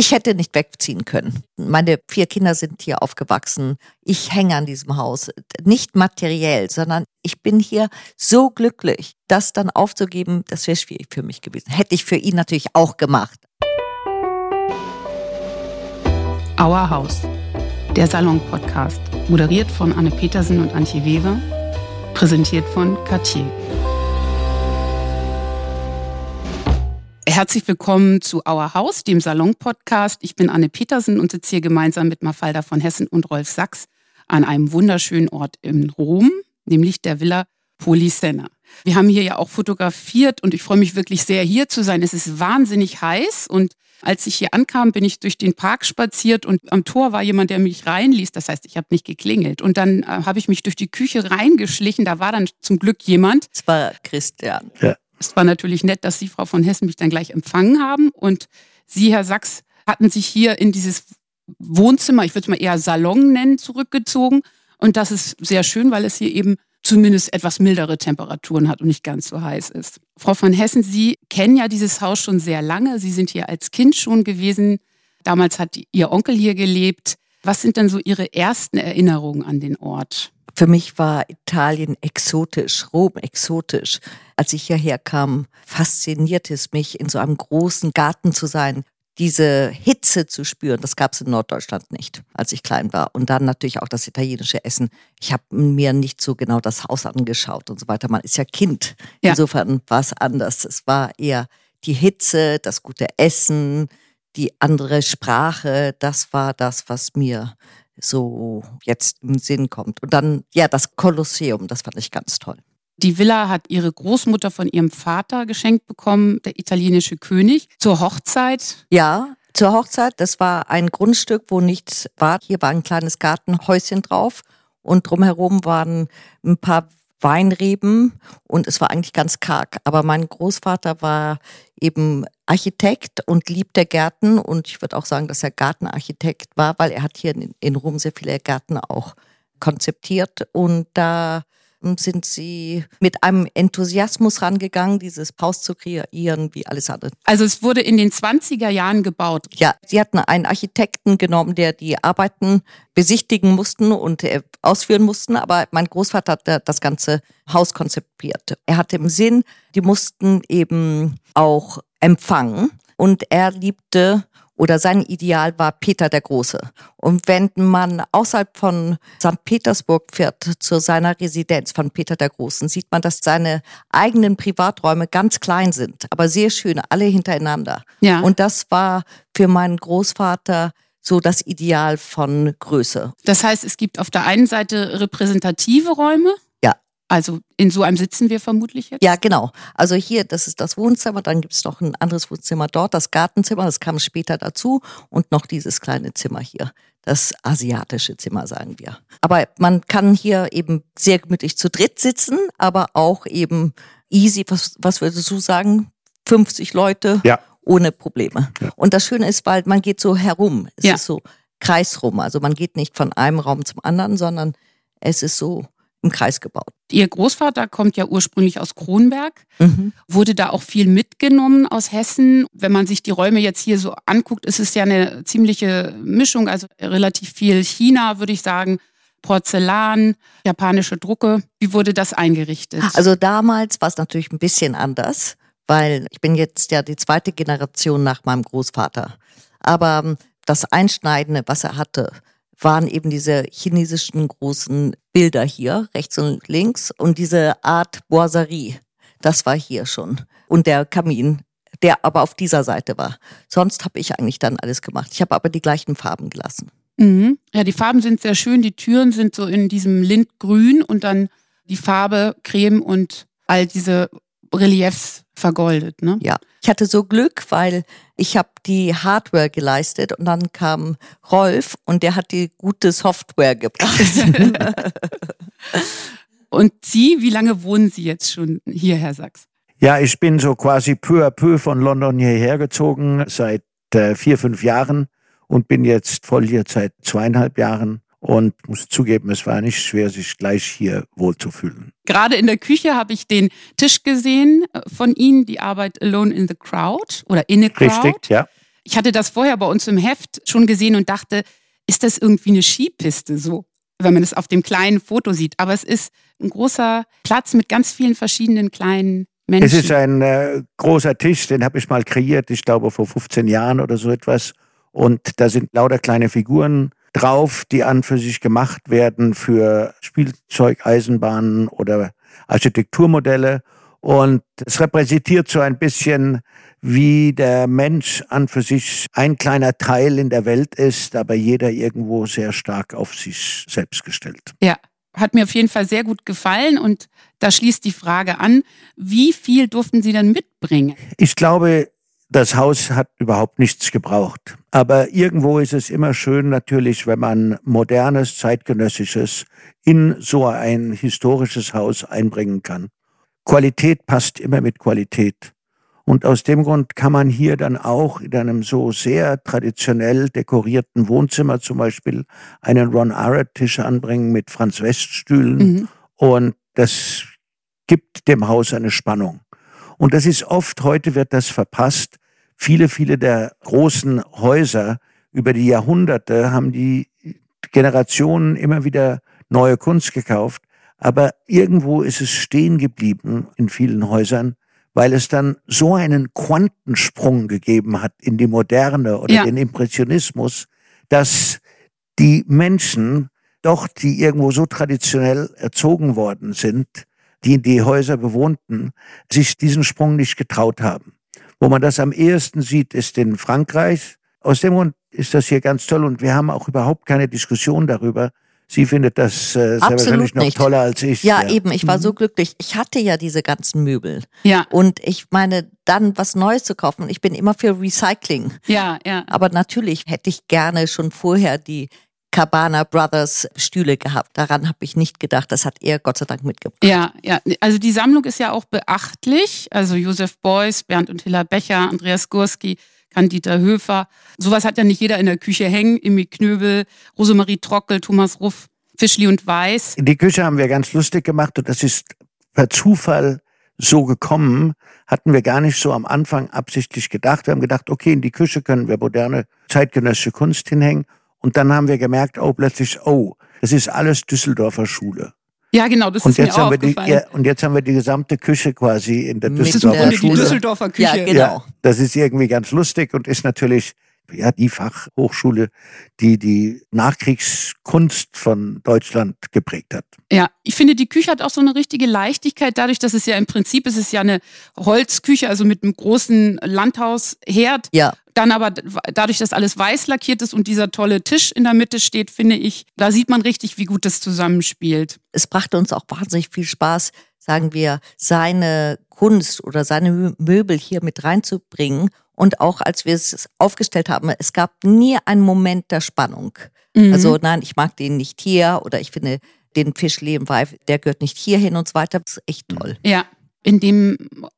Ich hätte nicht wegziehen können. Meine vier Kinder sind hier aufgewachsen. Ich hänge an diesem Haus. Nicht materiell, sondern ich bin hier so glücklich. Das dann aufzugeben, das wäre schwierig für mich gewesen. Hätte ich für ihn natürlich auch gemacht. Our House, der Salon-Podcast. Moderiert von Anne Petersen und Antje Weber. Präsentiert von Cartier. Herzlich willkommen zu Our House, dem Salon-Podcast. Ich bin Anne Petersen und sitze hier gemeinsam mit Mafalda von Hessen und Rolf Sachs an einem wunderschönen Ort in Rom, nämlich der Villa Polisena. Wir haben hier ja auch fotografiert und ich freue mich wirklich sehr, hier zu sein. Es ist wahnsinnig heiß und als ich hier ankam, bin ich durch den Park spaziert und am Tor war jemand, der mich reinließ. Das heißt, ich habe nicht geklingelt. Und dann äh, habe ich mich durch die Küche reingeschlichen. Da war dann zum Glück jemand. Es war Christian. Ja. Es war natürlich nett, dass Sie, Frau von Hessen, mich dann gleich empfangen haben. Und Sie, Herr Sachs, hatten sich hier in dieses Wohnzimmer, ich würde es mal eher Salon nennen, zurückgezogen. Und das ist sehr schön, weil es hier eben zumindest etwas mildere Temperaturen hat und nicht ganz so heiß ist. Frau von Hessen, Sie kennen ja dieses Haus schon sehr lange. Sie sind hier als Kind schon gewesen. Damals hat Ihr Onkel hier gelebt. Was sind denn so Ihre ersten Erinnerungen an den Ort? Für mich war Italien exotisch, Rom exotisch. Als ich hierher kam, faszinierte es mich, in so einem großen Garten zu sein, diese Hitze zu spüren, das gab es in Norddeutschland nicht, als ich klein war. Und dann natürlich auch das italienische Essen. Ich habe mir nicht so genau das Haus angeschaut und so weiter. Man ist ja Kind. Ja. Insofern war es anders. Es war eher die Hitze, das gute Essen, die andere Sprache. Das war das, was mir so jetzt im Sinn kommt. Und dann, ja, das Kolosseum, das fand ich ganz toll. Die Villa hat ihre Großmutter von ihrem Vater geschenkt bekommen, der italienische König, zur Hochzeit. Ja, zur Hochzeit. Das war ein Grundstück, wo nichts war. Hier war ein kleines Gartenhäuschen drauf und drumherum waren ein paar Weinreben und es war eigentlich ganz karg. Aber mein Großvater war eben Architekt und liebte Gärten und ich würde auch sagen, dass er Gartenarchitekt war, weil er hat hier in, Rom sehr viele Gärten auch konzeptiert und da sind sie mit einem Enthusiasmus rangegangen, dieses Haus zu kreieren, wie alles andere. Also es wurde in den 20er Jahren gebaut. Ja, sie hatten einen Architekten genommen, der die Arbeiten besichtigen mussten und äh, ausführen mussten, aber mein Großvater hat das ganze Haus konzipiert. Er hatte im Sinn, die mussten eben auch empfangen und er liebte oder sein Ideal war Peter der Große. Und wenn man außerhalb von St. Petersburg fährt zu seiner Residenz von Peter der Großen, sieht man, dass seine eigenen Privaträume ganz klein sind, aber sehr schön, alle hintereinander. Ja. Und das war für meinen Großvater so das Ideal von Größe. Das heißt, es gibt auf der einen Seite repräsentative Räume also in so einem sitzen wir vermutlich jetzt? Ja, genau. Also hier, das ist das Wohnzimmer, dann gibt es noch ein anderes Wohnzimmer dort, das Gartenzimmer, das kam später dazu und noch dieses kleine Zimmer hier, das asiatische Zimmer, sagen wir. Aber man kann hier eben sehr gemütlich zu dritt sitzen, aber auch eben easy, was, was würdest du sagen, 50 Leute ja. ohne Probleme. Ja. Und das Schöne ist, weil man geht so herum, es ja. ist so kreisrum, also man geht nicht von einem Raum zum anderen, sondern es ist so im Kreis gebaut. Ihr Großvater kommt ja ursprünglich aus Kronberg. Mhm. Wurde da auch viel mitgenommen aus Hessen? Wenn man sich die Räume jetzt hier so anguckt, ist es ja eine ziemliche Mischung, also relativ viel China, würde ich sagen. Porzellan, japanische Drucke. Wie wurde das eingerichtet? Also damals war es natürlich ein bisschen anders, weil ich bin jetzt ja die zweite Generation nach meinem Großvater. Aber das Einschneidende, was er hatte, waren eben diese chinesischen großen Bilder hier, rechts und links, und diese Art Boiserie, das war hier schon. Und der Kamin, der aber auf dieser Seite war. Sonst habe ich eigentlich dann alles gemacht. Ich habe aber die gleichen Farben gelassen. Mhm. Ja, die Farben sind sehr schön. Die Türen sind so in diesem Lindgrün und dann die Farbe Creme und all diese Reliefs vergoldet. Ne? Ja, ich hatte so Glück, weil ich habe die Hardware geleistet und dann kam Rolf und der hat die gute Software gebracht. und Sie, wie lange wohnen Sie jetzt schon hier, Herr Sachs? Ja, ich bin so quasi peu à peu von London hierher gezogen seit äh, vier, fünf Jahren und bin jetzt voll hier seit zweieinhalb Jahren und muss zugeben, es war nicht schwer, sich gleich hier wohlzufühlen. Gerade in der Küche habe ich den Tisch gesehen äh, von Ihnen, die Arbeit Alone in the Crowd oder in a Crowd. Richtig, ja. Ich hatte das vorher bei uns im Heft schon gesehen und dachte, ist das irgendwie eine Skipiste so, wenn man es auf dem kleinen Foto sieht. Aber es ist ein großer Platz mit ganz vielen verschiedenen kleinen Menschen. Es ist ein äh, großer Tisch, den habe ich mal kreiert, ich glaube vor 15 Jahren oder so etwas. Und da sind lauter kleine Figuren drauf, die an für sich gemacht werden für Spielzeugeisenbahnen oder Architekturmodelle. Und es repräsentiert so ein bisschen, wie der Mensch an für sich ein kleiner Teil in der Welt ist, aber jeder irgendwo sehr stark auf sich selbst gestellt. Ja, hat mir auf jeden Fall sehr gut gefallen und da schließt die Frage an, wie viel durften Sie denn mitbringen? Ich glaube, das Haus hat überhaupt nichts gebraucht. Aber irgendwo ist es immer schön natürlich, wenn man modernes, zeitgenössisches in so ein historisches Haus einbringen kann. Qualität passt immer mit Qualität. Und aus dem Grund kann man hier dann auch in einem so sehr traditionell dekorierten Wohnzimmer zum Beispiel einen Ron Arrett-Tisch anbringen mit Franz West-Stühlen. Mhm. Und das gibt dem Haus eine Spannung. Und das ist oft, heute wird das verpasst. Viele, viele der großen Häuser über die Jahrhunderte haben die Generationen immer wieder neue Kunst gekauft. Aber irgendwo ist es stehen geblieben in vielen Häusern, weil es dann so einen Quantensprung gegeben hat in die Moderne oder ja. den Impressionismus, dass die Menschen doch, die irgendwo so traditionell erzogen worden sind, die die Häuser bewohnten, sich diesen Sprung nicht getraut haben. Wo man das am ehesten sieht, ist in Frankreich. Aus dem Grund ist das hier ganz toll und wir haben auch überhaupt keine Diskussion darüber, Sie findet das äh, sehr wahrscheinlich noch toller als ich. Ja, ja, eben. Ich war mhm. so glücklich. Ich hatte ja diese ganzen Möbel. Ja. Und ich meine, dann was Neues zu kaufen. Ich bin immer für Recycling. Ja, ja. Aber natürlich hätte ich gerne schon vorher die Cabana Brothers Stühle gehabt. Daran habe ich nicht gedacht. Das hat er Gott sei Dank mitgebracht. Ja, ja. Also die Sammlung ist ja auch beachtlich. Also Josef Beuys, Bernd und Hiller Becher, Andreas Gurski, Candida Höfer. Sowas hat ja nicht jeder in der Küche hängen. Emmy Knöbel, Rosemarie Trockel, Thomas Ruff, Fischli und Weiß. Die Küche haben wir ganz lustig gemacht und das ist per Zufall so gekommen. Hatten wir gar nicht so am Anfang absichtlich gedacht. Wir haben gedacht, okay, in die Küche können wir moderne zeitgenössische Kunst hinhängen. Und dann haben wir gemerkt, oh, plötzlich, oh, das ist alles Düsseldorfer Schule. Ja, genau, das und ist jetzt mir haben wir die, ja, Und jetzt haben wir die gesamte Küche quasi in der Düsseldorfer das ist Schule. Die Düsseldorfer Küche. Ja, genau. Ja, das ist irgendwie ganz lustig und ist natürlich ja die Fachhochschule, die die Nachkriegskunst von Deutschland geprägt hat. Ja, ich finde, die Küche hat auch so eine richtige Leichtigkeit, dadurch, dass es ja im Prinzip ist es ja eine Holzküche, also mit einem großen Landhausherd. Ja. Dann aber dadurch, dass alles weiß lackiert ist und dieser tolle Tisch in der Mitte steht, finde ich, da sieht man richtig, wie gut das zusammenspielt. Es brachte uns auch wahnsinnig viel Spaß, sagen wir, seine Kunst oder seine Möbel hier mit reinzubringen. Und auch als wir es aufgestellt haben, es gab nie einen Moment der Spannung. Mhm. Also nein, ich mag den nicht hier oder ich finde den Fischli im Weif, der gehört nicht hier hin und so weiter. Das ist echt toll. Ja, in dem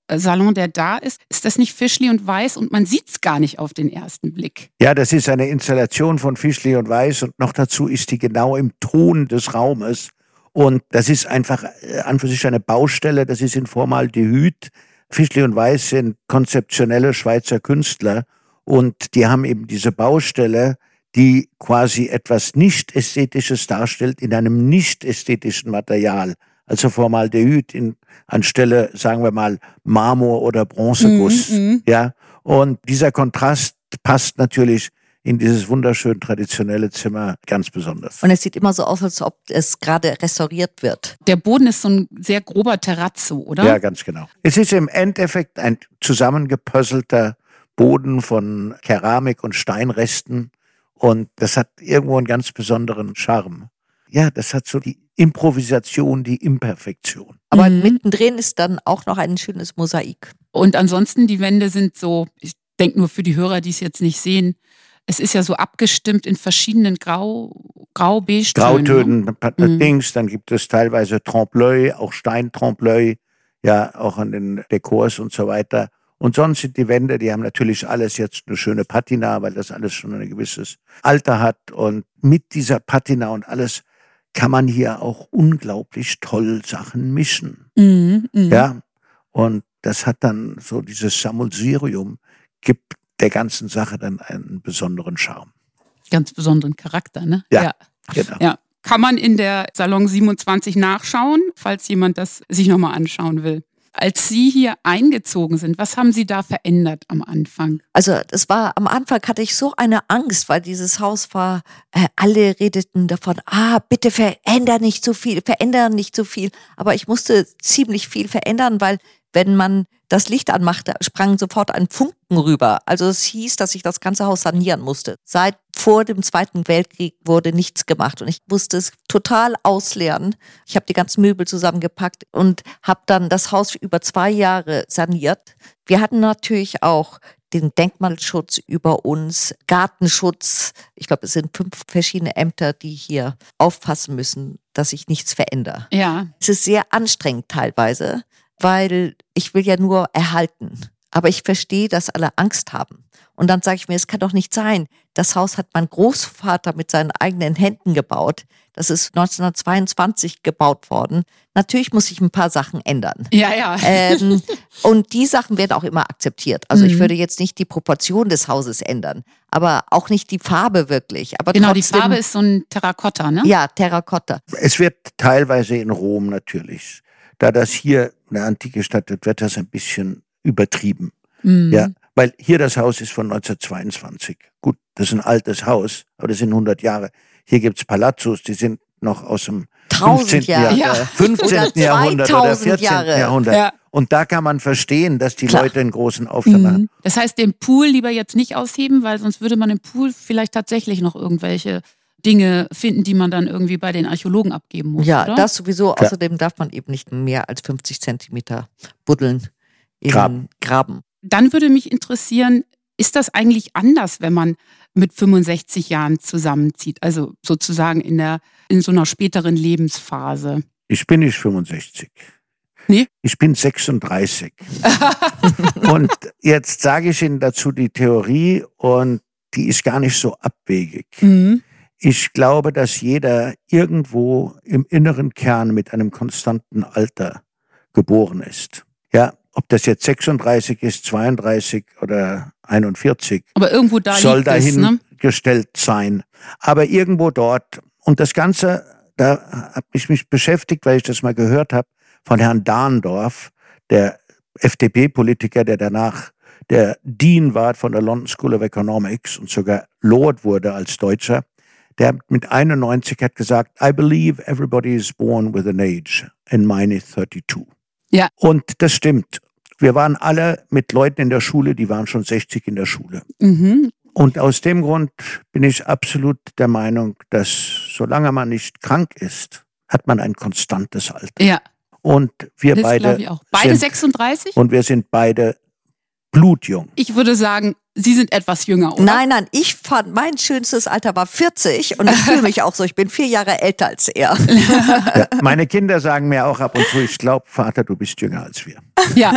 Salon, der da ist, ist das nicht Fischli und Weiß und man sieht es gar nicht auf den ersten Blick. Ja, das ist eine Installation von Fischli und Weiß und noch dazu ist die genau im Ton des Raumes. Und das ist einfach äh, an für sich eine Baustelle, das ist in Formaldehyd. Fischli und Weiß sind konzeptionelle Schweizer Künstler und die haben eben diese Baustelle, die quasi etwas Nicht-Ästhetisches darstellt in einem nicht-ästhetischen Material also Formaldehyd in, anstelle, sagen wir mal, Marmor oder Bronzeguss. Mm, mm. Ja. Und dieser Kontrast passt natürlich in dieses wunderschön traditionelle Zimmer ganz besonders. Und es sieht immer so aus, als ob es gerade restauriert wird. Der Boden ist so ein sehr grober Terrazzo, oder? Ja, ganz genau. Es ist im Endeffekt ein zusammengepösselter Boden von Keramik und Steinresten und das hat irgendwo einen ganz besonderen Charme. Ja, das hat so die Improvisation, die Imperfektion. Aber mhm. mittendrin ist dann auch noch ein schönes Mosaik. Und ansonsten, die Wände sind so, ich denke nur für die Hörer, die es jetzt nicht sehen, es ist ja so abgestimmt in verschiedenen Grau, Grau-Beige-Tönen. Grautönen, ne? Dings, mhm. dann gibt es teilweise Trompe-l'œil, auch Stein-Trompe-l'œil, ja, auch an den Dekors und so weiter. Und sonst sind die Wände, die haben natürlich alles jetzt eine schöne Patina, weil das alles schon ein gewisses Alter hat. Und mit dieser Patina und alles kann man hier auch unglaublich toll Sachen mischen. Mhm, mh. Ja, und das hat dann so dieses Sammelsurium, gibt der ganzen Sache dann einen besonderen Charme. Ganz besonderen Charakter, ne? Ja, ja. genau. Ja. Kann man in der Salon 27 nachschauen, falls jemand das sich nochmal anschauen will. Als Sie hier eingezogen sind, was haben Sie da verändert am Anfang? Also das war am Anfang hatte ich so eine Angst, weil dieses Haus war, äh, alle redeten davon, ah, bitte veränder nicht so viel, verändern nicht so viel. Aber ich musste ziemlich viel verändern, weil wenn man das Licht anmachte, sprang sofort ein Funken rüber. Also es hieß, dass ich das ganze Haus sanieren musste. Seit vor dem Zweiten Weltkrieg wurde nichts gemacht und ich musste es total ausleeren. Ich habe die ganzen Möbel zusammengepackt und habe dann das Haus über zwei Jahre saniert. Wir hatten natürlich auch den Denkmalschutz über uns, Gartenschutz. Ich glaube, es sind fünf verschiedene Ämter, die hier aufpassen müssen, dass sich nichts verändert. Ja. Es ist sehr anstrengend teilweise weil ich will ja nur erhalten. Aber ich verstehe, dass alle Angst haben. Und dann sage ich mir, es kann doch nicht sein. Das Haus hat mein Großvater mit seinen eigenen Händen gebaut. Das ist 1922 gebaut worden. Natürlich muss ich ein paar Sachen ändern. Ja, ja. Ähm, und die Sachen werden auch immer akzeptiert. Also mhm. ich würde jetzt nicht die Proportion des Hauses ändern, aber auch nicht die Farbe wirklich. Aber genau, trotzdem, die Farbe ist so ein Terrakotta, ne? Ja, Terrakotta. Es wird teilweise in Rom natürlich da das hier eine antike Stadt ist, wird das ein bisschen übertrieben. Mhm. Ja, weil hier das Haus ist von 1922. Gut, das ist ein altes Haus, aber das sind 100 Jahre. Hier gibt's Palazzos, die sind noch aus dem 15. Jahre. Jahr, 15. Oder Jahrhundert oder 14. Jahre. Jahrhundert. Ja. Und da kann man verstehen, dass die Klar. Leute einen großen Aufstand mhm. machen. Das heißt, den Pool lieber jetzt nicht ausheben, weil sonst würde man im Pool vielleicht tatsächlich noch irgendwelche Dinge finden, die man dann irgendwie bei den Archäologen abgeben muss. Ja, oder? das sowieso. Klar. Außerdem darf man eben nicht mehr als 50 Zentimeter buddeln in Graben. Graben. Dann würde mich interessieren, ist das eigentlich anders, wenn man mit 65 Jahren zusammenzieht? Also sozusagen in, der, in so einer späteren Lebensphase? Ich bin nicht 65. Nee? Ich bin 36. und jetzt sage ich Ihnen dazu die Theorie und die ist gar nicht so abwegig. Mhm. Ich glaube, dass jeder irgendwo im inneren Kern mit einem konstanten Alter geboren ist. Ja, ob das jetzt 36 ist, 32 oder 41. Aber irgendwo da soll dahingestellt ne? sein. Aber irgendwo dort. Und das Ganze, da habe ich mich beschäftigt, weil ich das mal gehört habe, von Herrn Dahndorf, der FDP-Politiker, der danach der Dean war von der London School of Economics und sogar Lord wurde als Deutscher der mit 91 hat gesagt, I believe everybody is born with an age and mine is 32. Ja. Und das stimmt. Wir waren alle mit Leuten in der Schule, die waren schon 60 in der Schule. Mhm. Und aus dem Grund bin ich absolut der Meinung, dass solange man nicht krank ist, hat man ein konstantes Alter. Ja. Und wir das beide. Ich auch. Beide sind, 36? Und wir sind beide blutjung. Ich würde sagen, Sie sind etwas jünger, oder? Nein, nein, ich fand, mein schönstes Alter war 40 und ich fühle mich auch so. Ich bin vier Jahre älter als er. Ja, meine Kinder sagen mir auch ab und zu, ich glaube, Vater, du bist jünger als wir. Ja,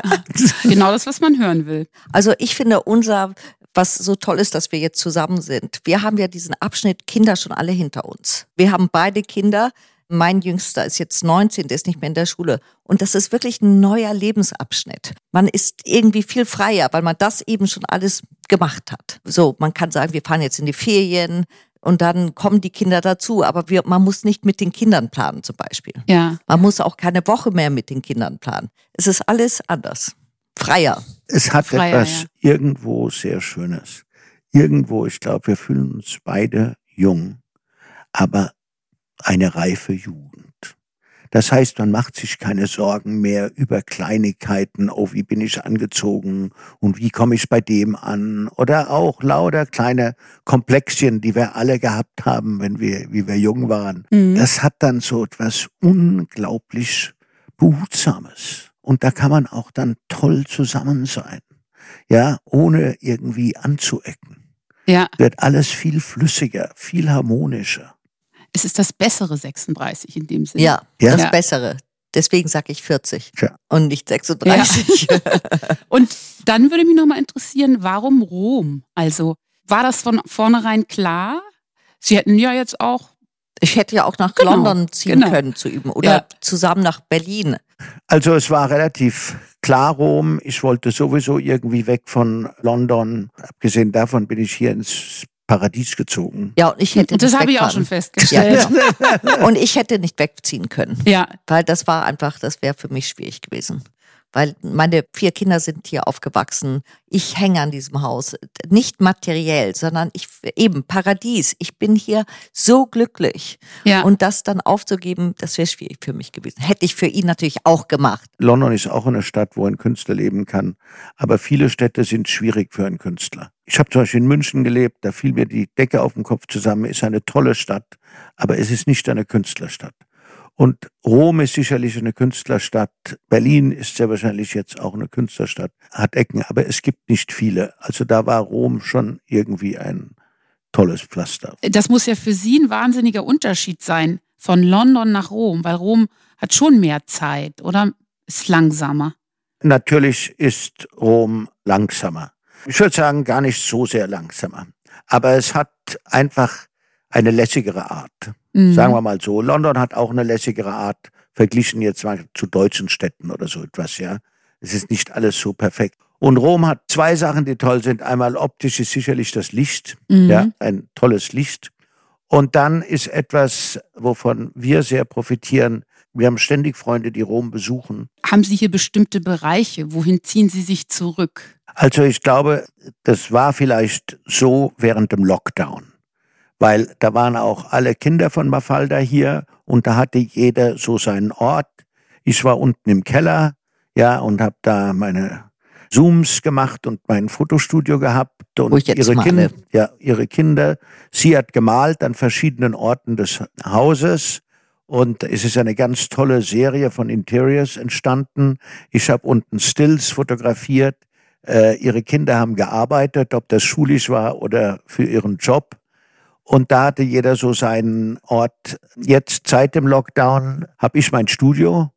genau das, was man hören will. Also ich finde unser, was so toll ist, dass wir jetzt zusammen sind. Wir haben ja diesen Abschnitt Kinder schon alle hinter uns. Wir haben beide Kinder. Mein Jüngster ist jetzt 19, der ist nicht mehr in der Schule. Und das ist wirklich ein neuer Lebensabschnitt. Man ist irgendwie viel freier, weil man das eben schon alles gemacht hat. So, man kann sagen, wir fahren jetzt in die Ferien und dann kommen die Kinder dazu. Aber wir, man muss nicht mit den Kindern planen zum Beispiel. Ja. Man muss auch keine Woche mehr mit den Kindern planen. Es ist alles anders. Freier. Es hat Freier, etwas ja. irgendwo sehr Schönes. Irgendwo, ich glaube, wir fühlen uns beide jung, aber eine reife Jugend. Das heißt, man macht sich keine Sorgen mehr über Kleinigkeiten, oh, wie bin ich angezogen und wie komme ich bei dem an oder auch lauter kleine Komplexien, die wir alle gehabt haben, wenn wir, wie wir jung waren. Mhm. Das hat dann so etwas unglaublich Behutsames. Und da kann man auch dann toll zusammen sein. Ja, ohne irgendwie anzuecken. Ja. Wird alles viel flüssiger, viel harmonischer es ist das bessere 36 in dem Sinne. Ja, ja. das bessere. Deswegen sage ich 40 ja. und nicht 36. Ja. und dann würde mich nochmal interessieren, warum Rom? Also war das von vornherein klar? Sie hätten ja jetzt auch Ich hätte ja auch nach Genau, London ziehen genau. können zu üben oder Ja. zusammen nach Berlin. Also es war relativ klar Rom. Ich wollte sowieso irgendwie weg von London. Abgesehen davon bin ich hier ins Paradies gezogen. Ja, und ich hätte Und das habe ich auch schon festgestellt. Ja, genau. Und ich hätte nicht wegziehen können, Ja, weil das war einfach, das wäre für mich schwierig gewesen. Weil meine vier Kinder sind hier aufgewachsen. Ich hänge an diesem Haus. Nicht materiell, sondern ich eben Paradies. Ich bin hier so glücklich. ja. Und das dann aufzugeben, das wäre schwierig für mich gewesen. Hätte ich für ihn natürlich auch gemacht. London ist auch eine Stadt, wo ein Künstler leben kann. Aber viele Städte sind schwierig für einen Künstler. Ich habe zum Beispiel in München gelebt, da fiel mir die Decke auf den Kopf zusammen. Ist eine tolle Stadt, aber es ist nicht eine Künstlerstadt. Und Rom ist sicherlich eine Künstlerstadt. Berlin ist sehr wahrscheinlich jetzt auch eine Künstlerstadt, hat Ecken, aber es gibt nicht viele. Also da war Rom schon irgendwie ein tolles Pflaster. das muss ja für Sie ein wahnsinniger Unterschied sein, von London nach Rom, weil Rom hat schon mehr Zeit, oder? Ist langsamer. Natürlich ist Rom langsamer. Ich würde sagen, gar nicht so sehr langsamer. Aber es hat einfach eine lässigere Art. Mhm. Sagen wir mal so. London hat auch eine lässigere Art, verglichen jetzt mal zu deutschen Städten oder so etwas, ja. Es ist nicht alles so perfekt. Und Rom hat zwei Sachen, die toll sind. Einmal optisch ist sicherlich das Licht, Mhm. ja, ein tolles Licht. Und dann ist etwas, wovon wir sehr profitieren. Wir haben ständig Freunde, die Rom besuchen. Haben Sie hier bestimmte Bereiche? Wohin ziehen Sie sich zurück? Also ich glaube, das war vielleicht so während dem Lockdown, weil da waren auch alle Kinder von Mafalda hier und da hatte jeder so seinen Ort. Ich war unten im Keller, ja, und habe da meine Zooms gemacht und mein Fotostudio gehabt und Wo ich jetzt ihre. Kinder, ja, ihre Kinder. Sie hat gemalt an verschiedenen Orten des Hauses und es ist eine ganz tolle Serie von Interiors entstanden. Ich habe unten Stills fotografiert. Äh, ihre Kinder haben gearbeitet, ob das schulisch war oder für ihren Job. Und da hatte jeder so seinen Ort. Jetzt seit dem Lockdown habe ich mein Studio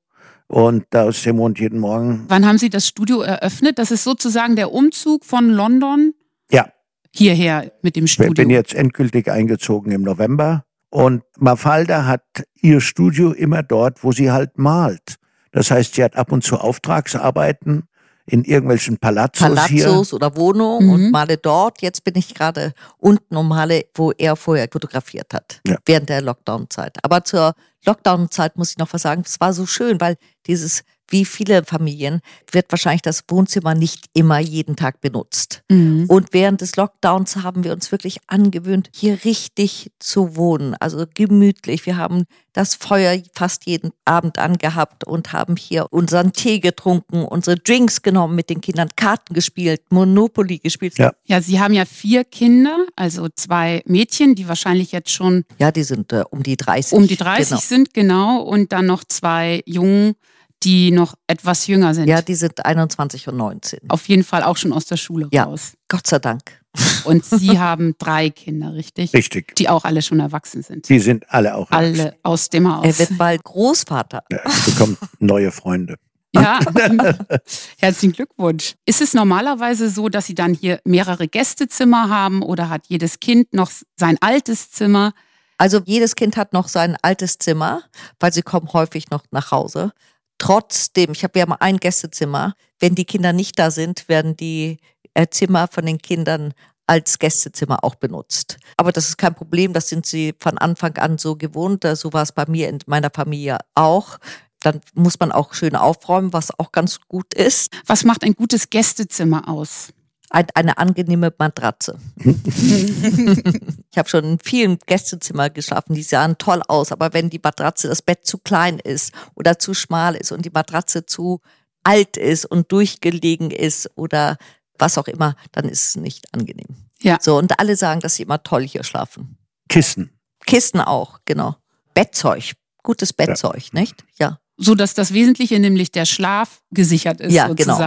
und da ist der Mond jeden Morgen. Wann haben Sie das Studio eröffnet? Das ist sozusagen der Umzug von London Ja, hierher mit dem ich Studio. bin jetzt endgültig eingezogen im November. Und Mafalda hat ihr Studio immer dort, wo sie halt malt. Das heißt, sie hat ab und zu Auftragsarbeiten in irgendwelchen Palazzos, hier. Palazzos oder Wohnungen Mhm. und male dort. Jetzt bin ich gerade unten und male, wo er vorher fotografiert hat, Ja. während der Lockdown-Zeit. Aber zur Lockdown-Zeit muss ich noch was sagen. Es war so schön, weil dieses, wie viele Familien, wird wahrscheinlich das Wohnzimmer nicht immer jeden Tag benutzt. Mhm. Und während des Lockdowns haben wir uns wirklich angewöhnt, hier richtig zu wohnen. Also gemütlich. Wir haben das Feuer fast jeden Abend angehabt und haben hier unseren Tee getrunken, unsere Drinks genommen mit den Kindern, Karten gespielt, Monopoly gespielt. Ja. Ja, Sie haben ja vier Kinder, also zwei Mädchen, die wahrscheinlich jetzt schon Ja, die sind äh, um die 30. um die 30 Genau. sind, genau. Und dann noch zwei Jungen, die noch etwas jünger sind. Ja, die sind 21 und 19. Auf jeden Fall auch schon aus der Schule Ja. raus. Gott sei Dank. Und Sie haben drei Kinder, richtig? Richtig. Die auch alle schon erwachsen sind. Die sind alle auch erwachsen. Alle aus dem Haus. Er wird bald Großvater. Ja, ich bekomme neue Freunde. Ja, herzlichen Glückwunsch. Ist es normalerweise so, dass Sie dann hier mehrere Gästezimmer haben oder hat jedes Kind noch sein altes Zimmer? Also jedes Kind hat noch sein altes Zimmer, weil sie kommen häufig noch nach Hause. Trotzdem, ich habe wir haben ein Gästezimmer. Wenn die Kinder nicht da sind, werden die äh, Zimmer von den Kindern als Gästezimmer auch benutzt. Aber das ist kein Problem, das sind sie von Anfang an so gewohnt. So war es bei mir in meiner Familie auch. Dann muss man auch schön aufräumen, was auch ganz gut ist. Was macht ein gutes Gästezimmer aus? Ein, eine angenehme Matratze. ich habe schon in vielen Gästezimmer geschlafen, die sahen toll aus, aber wenn die Matratze, das Bett zu klein ist oder zu schmal ist und die Matratze zu alt ist und durchgelegen ist oder was auch immer, dann ist es nicht angenehm. Ja. So, und alle sagen, dass sie immer toll hier schlafen. Kissen. Kissen auch, genau. Bettzeug, gutes Bettzeug, nicht? Ja. So dass das Wesentliche, nämlich der Schlaf, gesichert ist, Ja, genau.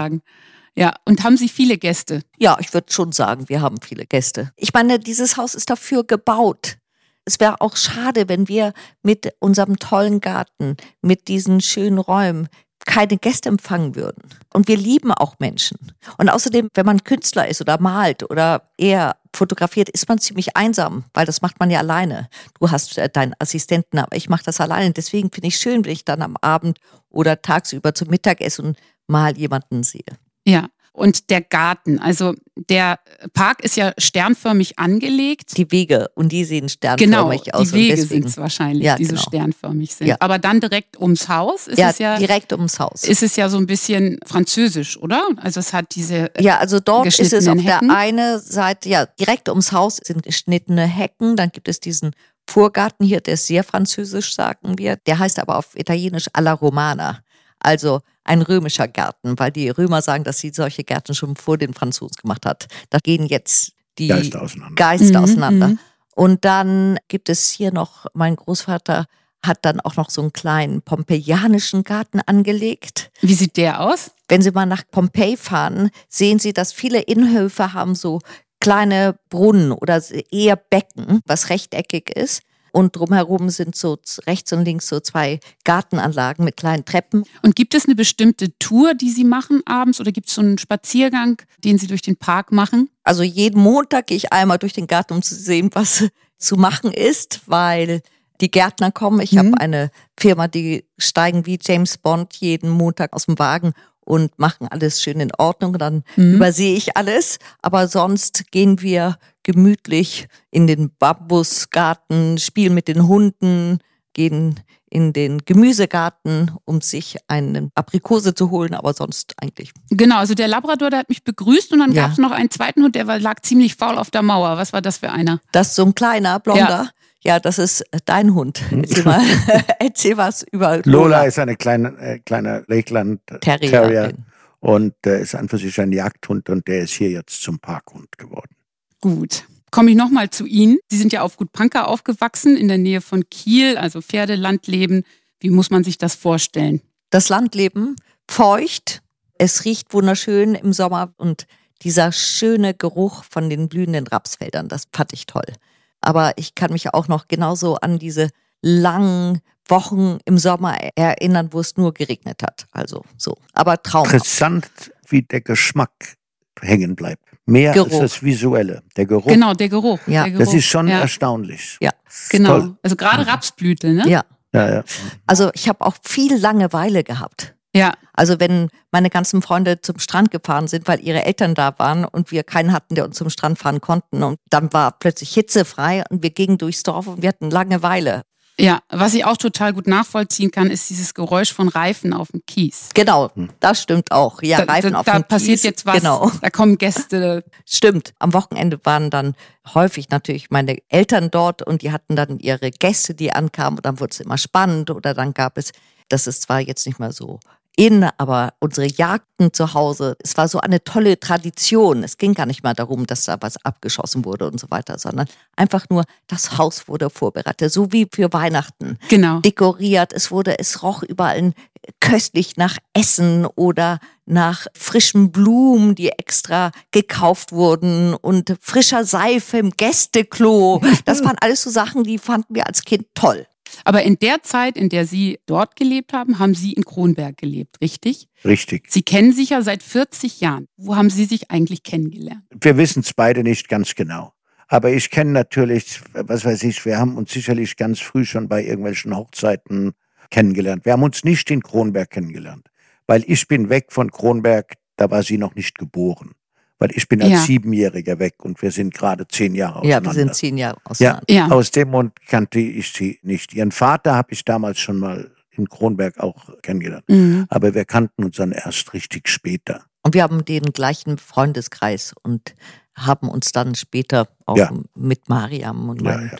Ja, und haben Sie viele Gäste? Ja, ich würde schon sagen, wir haben viele Gäste. Ich meine, dieses Haus ist dafür gebaut. Es wäre auch schade, wenn wir mit unserem tollen Garten, mit diesen schönen Räumen, keine Gäste empfangen würden. Und wir lieben auch Menschen. Und außerdem, wenn man Künstler ist oder malt oder eher fotografiert, ist man ziemlich einsam, weil das macht man ja alleine. Du hast äh, deinen Assistenten, aber ich mache das alleine. Deswegen finde ich schön, wenn ich dann am Abend oder tagsüber zum Mittagessen mal jemanden sehe. Ja, und der Garten. Also der Park ist ja sternförmig angelegt. Die Wege und die sehen sternförmig genau, aus. Die Wege sind es wahrscheinlich, ja, die genau. so sternförmig sind. Ja. Aber dann direkt ums Haus ist ja, es ja direkt ums Haus. Ist es ja so ein bisschen französisch, oder? Also es hat diese ja, also dort ist es auf Hecken. der einen Seite ja direkt ums Haus sind geschnittene Hecken. Dann gibt es diesen Vorgarten hier, der ist sehr französisch, sagen wir. Der heißt aber auf Italienisch alla Romana. Also ein römischer Garten, weil die Römer sagen, dass sie solche Gärten schon vor den Franzosen gemacht hat. Da gehen jetzt die Geister auseinander. Geister Mhm, auseinander. mhm. Und dann gibt es hier noch, mein Großvater hat dann auch noch so einen kleinen pompeianischen Garten angelegt. Wie sieht der aus? Wenn Sie mal nach Pompeji fahren, sehen Sie, dass viele Innenhöfe haben so kleine Brunnen oder eher Becken, was rechteckig ist. Und drumherum sind so rechts und links so zwei Gartenanlagen mit kleinen Treppen. Und gibt es eine bestimmte Tour, die Sie machen abends oder gibt es so einen Spaziergang, den Sie durch den Park machen? Also jeden Montag gehe ich einmal durch den Garten, um zu sehen, was zu machen ist, weil die Gärtner kommen. Ich Mhm. habe eine Firma, die steigen wie James Bond jeden Montag aus dem Wagen und machen alles schön in Ordnung. Dann Mhm. übersehe ich alles. Aber sonst gehen wir gemütlich in den Bambusgarten, spielen mit den Hunden, gehen in den Gemüsegarten, um sich eine Aprikose zu holen, aber sonst eigentlich. Genau, also der Labrador, der hat mich begrüßt und dann Ja. gab es noch einen zweiten Hund, der lag ziemlich faul auf der Mauer. Was war das für einer? Das ist so ein kleiner, blonder. Ja, das ist dein Hund. Erzähl mal, erzähl was über Lola. Lola ist eine kleine, äh, kleine Lakeland Terrier. Terrier und äh, ist an für sich ein Jagdhund und der ist hier jetzt zum Parkhund geworden. Gut. Komme ich nochmal zu Ihnen. Sie sind ja auf Gut Pankow aufgewachsen, in der Nähe von Kiel, also Pferdelandleben. Wie muss man sich das vorstellen? Das Landleben feucht, es riecht wunderschön im Sommer und dieser schöne Geruch von den blühenden Rapsfeldern, das fand ich toll. Aber ich kann mich auch noch genauso an diese langen Wochen im Sommer erinnern, wo es nur geregnet hat. Also so. Aber traumhaft. Interessant, wie der Geschmack hängen bleibt. Mehr Geruch. als das Visuelle. Der Geruch, Genau, der Geruch. Ja. der Geruch. das ist schon ja, erstaunlich. Ja, Genau. Toll. Also gerade Rapsblüte, ne? Ja. Ja, ja. Also ich habe auch viel Langeweile gehabt. Ja. Also wenn meine ganzen Freunde zum Strand gefahren sind, weil ihre Eltern da waren und wir keinen hatten, der uns zum Strand fahren konnten. Und dann war plötzlich hitzefrei und wir gingen durchs Dorf und wir hatten Langeweile. Ja, was ich auch total gut nachvollziehen kann, ist dieses Geräusch von Reifen auf dem Kies. Genau, das stimmt auch. Ja, da, Reifen da, auf da dem passiert Kies. jetzt was. Genau, Da kommen Gäste. stimmt. Am Wochenende waren dann häufig natürlich meine Eltern dort und die hatten dann ihre Gäste, die ankamen und dann wurde es immer spannend oder dann gab es, das ist zwar jetzt nicht mehr so in, aber unsere Jagden zu Hause, es war so eine tolle Tradition. Es ging gar nicht mal darum, dass da was abgeschossen wurde und so weiter, sondern einfach nur, das Haus wurde vorbereitet, so wie für Weihnachten Genau. dekoriert. Es wurde, es roch überall köstlich nach Essen oder nach frischen Blumen, die extra gekauft wurden und frischer Seife im Gästeklo. Das waren alles so Sachen, die fanden wir als Kind toll. Aber in der Zeit, in der Sie dort gelebt haben, haben Sie in Kronberg gelebt, richtig? Richtig. Sie kennen sich ja seit 40 Jahren. Wo haben Sie sich eigentlich kennengelernt? Wir wissen es beide nicht ganz genau. Aber ich kenne natürlich, was weiß ich, wir haben uns sicherlich ganz früh schon bei irgendwelchen Hochzeiten kennengelernt. Wir haben uns nicht in Kronberg kennengelernt, weil ich bin weg von Kronberg, da war sie noch nicht geboren. Weil ich bin als Ja. Siebenjähriger weg und wir sind gerade zehn Jahre Ja, auseinander. wir sind zehn Jahre Ja, auseinander. Ja. aus dem Grund kannte ich sie nicht. Ihren Vater habe ich damals schon mal in Kronberg auch kennengelernt. Mhm. Aber wir kannten uns dann erst richtig später. Und wir haben den gleichen Freundeskreis und haben uns dann später auch Ja. mit Mariam und Ja, meinem ja.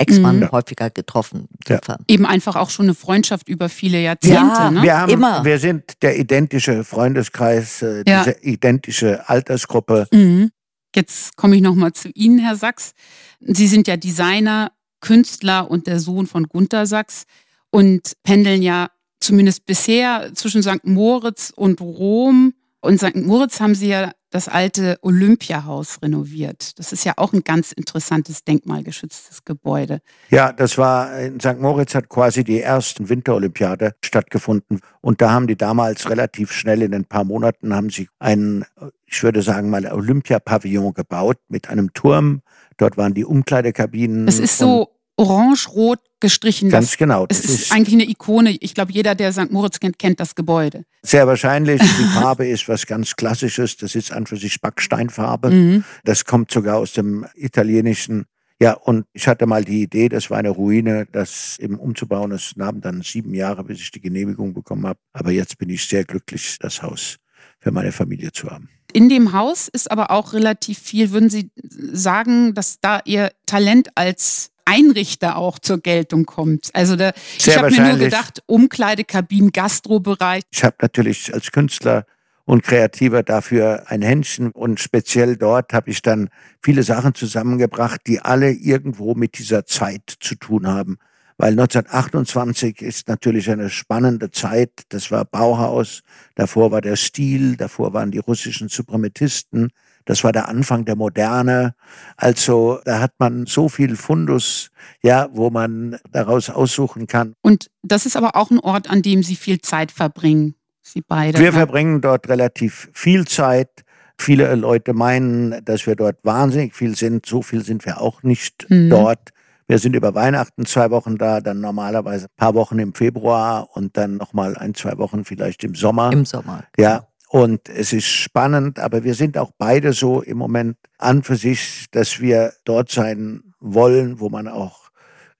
Ex-Mann Mhm. häufiger getroffen. Ja. Eben einfach auch schon eine Freundschaft über viele Jahrzehnte. Ja, ne? Wir, haben, Immer. wir sind der identische Freundeskreis, äh, Ja. diese identische Altersgruppe. Mhm. Jetzt komme ich nochmal zu Ihnen, Herr Sachs. Sie sind ja Designer, Künstler und der Sohn von Gunther Sachs und pendeln ja zumindest bisher zwischen St. Moritz und Rom. Und St. Moritz haben Sie ja das alte Olympiahaus renoviert. Das ist ja auch ein ganz interessantes denkmalgeschütztes Gebäude. Ja, das war in St. Moritz hat quasi die ersten Winterolympiade stattgefunden und da haben die damals relativ schnell in ein paar Monaten haben sie einen, ich würde sagen mal Olympiapavillon gebaut mit einem Turm. Dort waren die Umkleidekabinen. Es ist so orange-rot gestrichen. Ganz genau. Es ist, ist, eigentlich eine Ikone. Ich glaube, jeder, der St. Moritz kennt, kennt das Gebäude. Sehr wahrscheinlich. Die Farbe ist was ganz Klassisches. Das ist an für sich Backsteinfarbe. Mhm. Das kommt sogar aus dem italienischen. Ja, und ich hatte mal die Idee, das war eine Ruine, das eben umzubauen. Es nahm dann sieben Jahre, bis ich die Genehmigung bekommen habe. Aber jetzt bin ich sehr glücklich, das Haus für meine Familie zu haben. In dem Haus ist aber auch relativ viel, würden Sie sagen, dass da Ihr Talent als Einrichter auch zur Geltung kommt. Also da, ich habe mir nur gedacht, Umkleidekabinen, Gastrobereich. Ich habe natürlich als Künstler und Kreativer dafür ein Händchen und speziell dort habe ich dann viele Sachen zusammengebracht, die alle irgendwo mit dieser Zeit zu tun haben. Weil 1928 ist natürlich eine spannende Zeit. Das war Bauhaus, davor war der Stil, davor waren die russischen Suprematisten, das war der Anfang der Moderne. Also da hat man so viel Fundus, ja, wo man daraus aussuchen kann. Und das ist aber auch ein Ort, an dem Sie viel Zeit verbringen, Sie beide. Wir verbringen dort relativ viel Zeit. Viele Leute meinen, dass wir dort wahnsinnig viel sind. So viel sind wir auch nicht mhm. dort. Wir sind über Weihnachten zwei Wochen da, dann normalerweise ein paar Wochen im Februar und dann nochmal ein, zwei Wochen vielleicht im Sommer. Im Sommer. Ja, und es ist spannend, aber wir sind auch beide so im Moment an für sich, dass wir dort sein wollen, wo man auch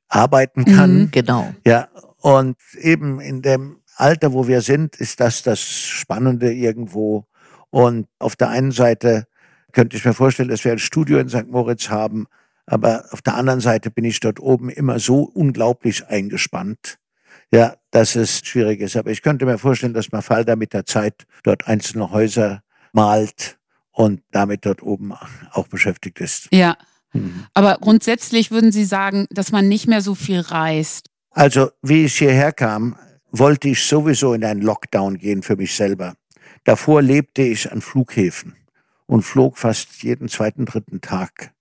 arbeiten kann. Mhm, genau. Ja, und eben in dem Alter, wo wir sind, ist das das Spannende irgendwo. Und auf der einen Seite könnte ich mir vorstellen, dass wir ein Studio in St. Moritz haben, aber auf der anderen Seite bin ich dort oben immer so unglaublich eingespannt ja, dass es schwierig ist. Aber ich könnte mir vorstellen, dass Mafalda mit der Zeit dort einzelne Häuser malt und damit dort oben auch beschäftigt ist. Ja. Mhm. Aber grundsätzlich würden Sie sagen, dass man nicht mehr so viel reist? Also, wie ich hierher kam, wollte ich sowieso in einen Lockdown gehen für mich selber. Davor lebte ich an Flughäfen und flog fast jeden zweiten, dritten Tag.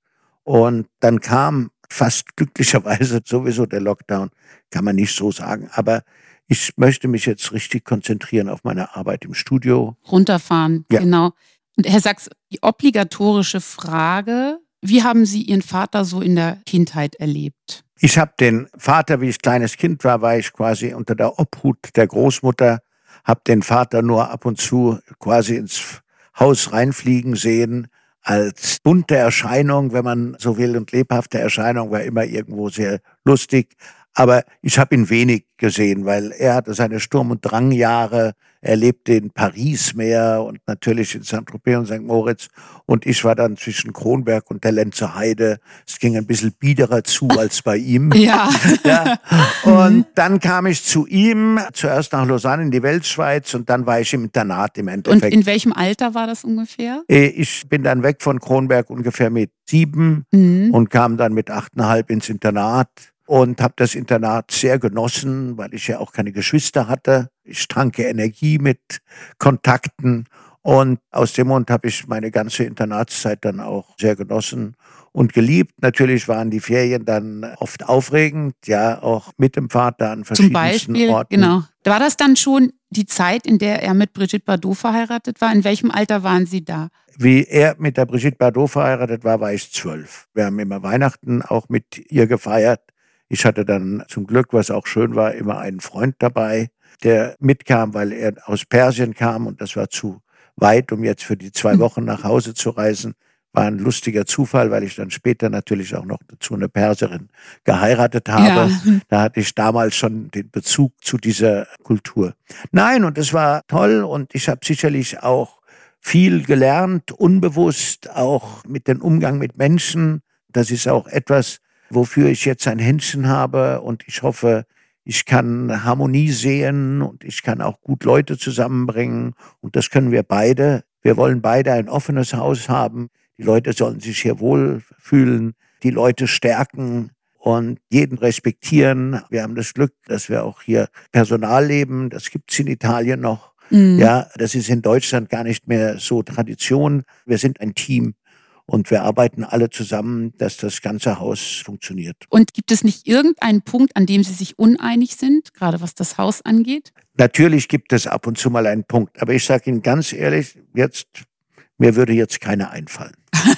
Und dann kam fast glücklicherweise sowieso der Lockdown, kann man nicht so sagen. Aber ich möchte mich jetzt richtig konzentrieren auf meine Arbeit im Studio. Runterfahren, ja. genau. Und Herr Sachs, die obligatorische Frage, wie haben Sie Ihren Vater so in der Kindheit erlebt? Ich habe den Vater, wie ich kleines Kind war, war ich quasi unter der Obhut der Großmutter, habe den Vater nur ab und zu quasi ins Haus reinfliegen sehen als bunte Erscheinung, wenn man so will, und lebhafte Erscheinung war immer irgendwo sehr lustig. Aber ich habe ihn wenig gesehen, weil er hatte seine Sturm- und Drangjahre. Er lebte in Paris mehr und natürlich in Saint-Tropez und St. Moritz. Und ich war dann zwischen Kronberg und der Lenzer Heide. Es ging ein bisschen biederer zu als bei ihm. Ja. ja. Und dann kam ich zu ihm, zuerst nach Lausanne in die Weltschweiz und dann war ich im Internat im Endeffekt. Und in welchem Alter war das ungefähr? Äh, ich bin dann weg von Kronberg ungefähr mit sieben mhm. und kam dann mit achteinhalb ins Internat und habe das Internat sehr genossen, weil ich ja auch keine Geschwister hatte. Ich tranke Energie mit Kontakten und aus dem Grund habe ich meine ganze Internatszeit dann auch sehr genossen und geliebt. Natürlich waren die Ferien dann oft aufregend, ja, auch mit dem Vater an verschiedenen Orten. Zum Beispiel, Orten. genau. War das dann schon die Zeit, in der er mit Brigitte Bardot verheiratet war? In welchem Alter waren Sie da? Wie er mit der Brigitte Bardot verheiratet war, war ich zwölf. Wir haben immer Weihnachten auch mit ihr gefeiert. Ich hatte dann zum Glück, was auch schön war, immer einen Freund dabei, der mitkam, weil er aus Persien kam und das war zu weit, um jetzt für die zwei hm. Wochen nach Hause zu reisen. War ein lustiger Zufall, weil ich dann später natürlich auch noch dazu eine Perserin geheiratet habe. Ja. Da hatte ich damals schon den Bezug zu dieser Kultur. Nein, und es war toll und ich habe sicherlich auch viel gelernt, unbewusst, auch mit dem Umgang mit Menschen. Das ist auch etwas, wofür ich jetzt ein Händchen habe und ich hoffe, ich kann Harmonie sehen und ich kann auch gut Leute zusammenbringen und das können wir beide. Wir wollen beide ein offenes Haus haben. Die Leute sollen sich hier wohlfühlen, die Leute stärken und jeden respektieren. Wir haben das Glück, dass wir auch hier Personal leben. Das gibt es in Italien noch Mhm. Ja, das ist in Deutschland gar nicht mehr so Tradition. Wir sind ein Team. Und wir arbeiten alle zusammen, dass das ganze Haus funktioniert. Und gibt es nicht irgendeinen Punkt, an dem Sie sich uneinig sind, gerade was das Haus angeht? Natürlich gibt es ab und zu mal einen Punkt. Aber ich sage Ihnen ganz ehrlich, jetzt, mir würde jetzt keiner einfallen.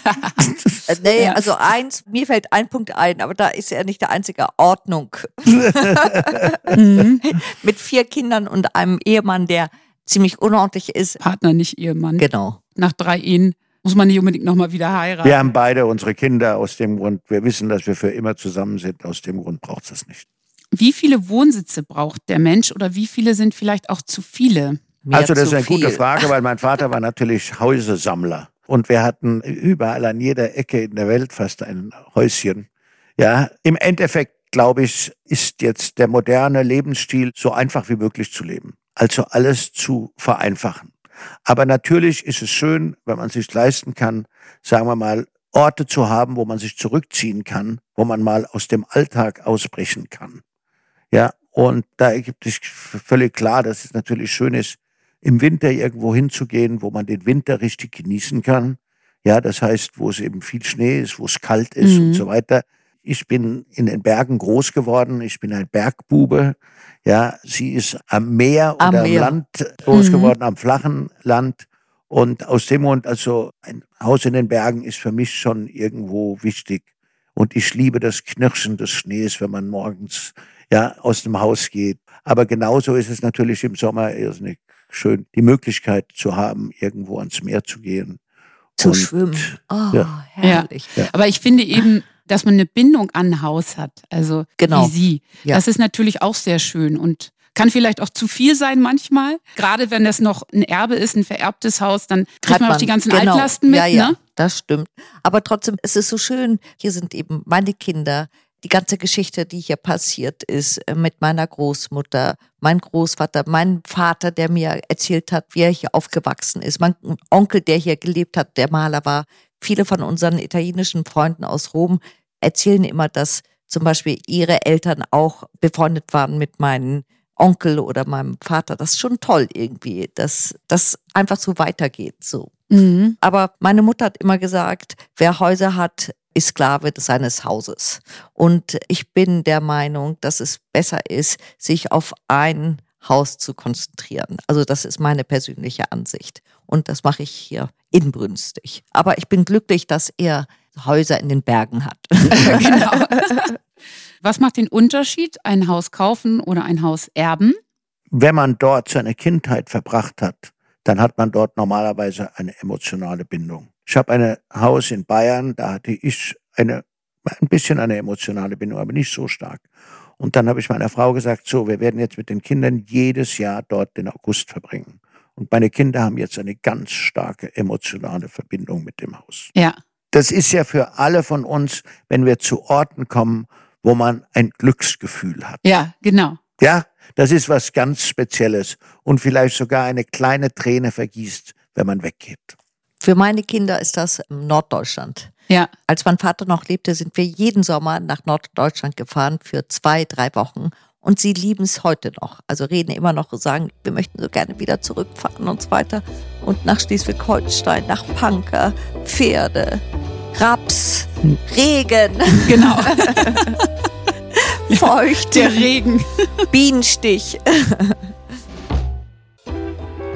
Nee, also eins, mir fällt ein Punkt ein, aber da ist er nicht der einzige Ordnung. Mhm. Mit vier Kindern und einem Ehemann, der ziemlich unordentlich ist. Partner, nicht Ehemann. Genau. Nach drei Ehen muss man nicht unbedingt nochmal wieder heiraten. Wir haben beide unsere Kinder aus dem Grund, wir wissen, dass wir für immer zusammen sind. Aus dem Grund braucht es das nicht. Wie viele Wohnsitze braucht der Mensch oder wie viele sind vielleicht auch zu viele? Mehr also das ist eine viel. gute Frage, weil mein Vater war natürlich Häusesammler. Und wir hatten überall an jeder Ecke in der Welt fast ein Häuschen. Ja, im Endeffekt, glaube ich, ist jetzt der moderne Lebensstil so einfach wie möglich zu leben. Also alles zu vereinfachen. Aber natürlich ist es schön, wenn man sich leisten kann, sagen wir mal, Orte zu haben, wo man sich zurückziehen kann, wo man mal aus dem Alltag ausbrechen kann. Ja, und da ergibt sich völlig klar, dass es natürlich schön ist, im Winter irgendwo hinzugehen, wo man den Winter richtig genießen kann. Ja, das heißt, wo es eben viel Schnee ist, wo es kalt ist mhm. und so weiter. Ich bin in den Bergen groß geworden. Ich bin ein Bergbube. Ja, sie ist am Meer am oder Meer. am Land groß mhm. geworden, am flachen Land. Und aus dem Grund, also ein Haus in den Bergen ist für mich schon irgendwo wichtig. Und ich liebe das Knirschen des Schnees, wenn man morgens ja aus dem Haus geht. Aber genauso ist es natürlich im Sommer irrsinnig schön, die Möglichkeit zu haben, irgendwo ans Meer zu gehen. Zu und, schwimmen. Oh, ja. herrlich. Ja. Aber ich finde eben, dass man eine Bindung an ein Haus hat, also genau. wie Sie. Ja. Das ist natürlich auch sehr schön und kann vielleicht auch zu viel sein manchmal. Gerade wenn das noch ein Erbe ist, ein vererbtes Haus, dann kriegt man, man, auch die ganzen genau. Altlasten mit. Ja, ja, ne? das stimmt. Aber trotzdem, es ist so schön. Hier sind eben meine Kinder, die ganze Geschichte, die hier passiert ist äh, mit meiner Großmutter, mein Großvater, mein Vater, der mir erzählt hat, wie er hier aufgewachsen ist, mein Onkel, der hier gelebt hat, der Maler war. Viele von unseren italienischen Freunden aus Rom erzählen immer, dass zum Beispiel ihre Eltern auch befreundet waren mit meinem Onkel oder meinem Vater. Das ist schon toll irgendwie, dass das einfach so weitergeht. So. Mhm. Aber meine Mutter hat immer gesagt, wer Häuser hat, ist Sklave seines Hauses. Und ich bin der Meinung, dass es besser ist, sich auf ein Haus zu konzentrieren. Also das ist meine persönliche Ansicht. Und das mache ich hier inbrünstig. Aber ich bin glücklich, dass er Häuser in den Bergen hat. genau. Was macht den Unterschied, ein Haus kaufen oder ein Haus erben? Wenn man dort seine Kindheit verbracht hat, dann hat man dort normalerweise eine emotionale Bindung. Ich habe ein Haus in Bayern, da hatte ich eine, ein bisschen eine emotionale Bindung, aber nicht so stark. Und dann habe ich meiner Frau gesagt, so, wir werden jetzt mit den Kindern jedes Jahr dort den August verbringen. Und meine Kinder haben jetzt eine ganz starke emotionale Verbindung mit dem Haus. Ja. Das ist ja für alle von uns, wenn wir zu Orten kommen, wo man ein Glücksgefühl hat. Ja, genau. Ja, das ist was ganz Spezielles und vielleicht sogar eine kleine Träne vergießt, wenn man weggeht. Für meine Kinder ist das Norddeutschland. Ja. Als mein Vater noch lebte, sind wir jeden Sommer nach Norddeutschland gefahren für zwei, drei Wochen. Und sie lieben es heute noch. Also reden immer noch und sagen, wir möchten so gerne wieder zurückfahren und so weiter. Und nach Schleswig-Holstein, nach Panker, Pferde, Raps, Regen. Genau. Feucht. Der Regen. Bienenstich.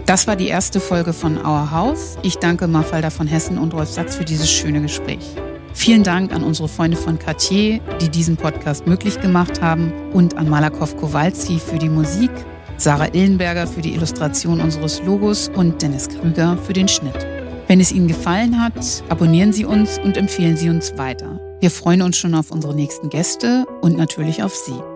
Das war die erste Folge von Our House. Ich danke Mafalda von Hessen und Rolf Sachs für dieses schöne Gespräch. Vielen Dank an unsere Freunde von Cartier, die diesen Podcast möglich gemacht haben und an Malakow Kowalski für die Musik, Sarah Illenberger für die Illustration unseres Logos und Dennis Krüger für den Schnitt. Wenn es Ihnen gefallen hat, abonnieren Sie uns und empfehlen Sie uns weiter. Wir freuen uns schon auf unsere nächsten Gäste und natürlich auf Sie.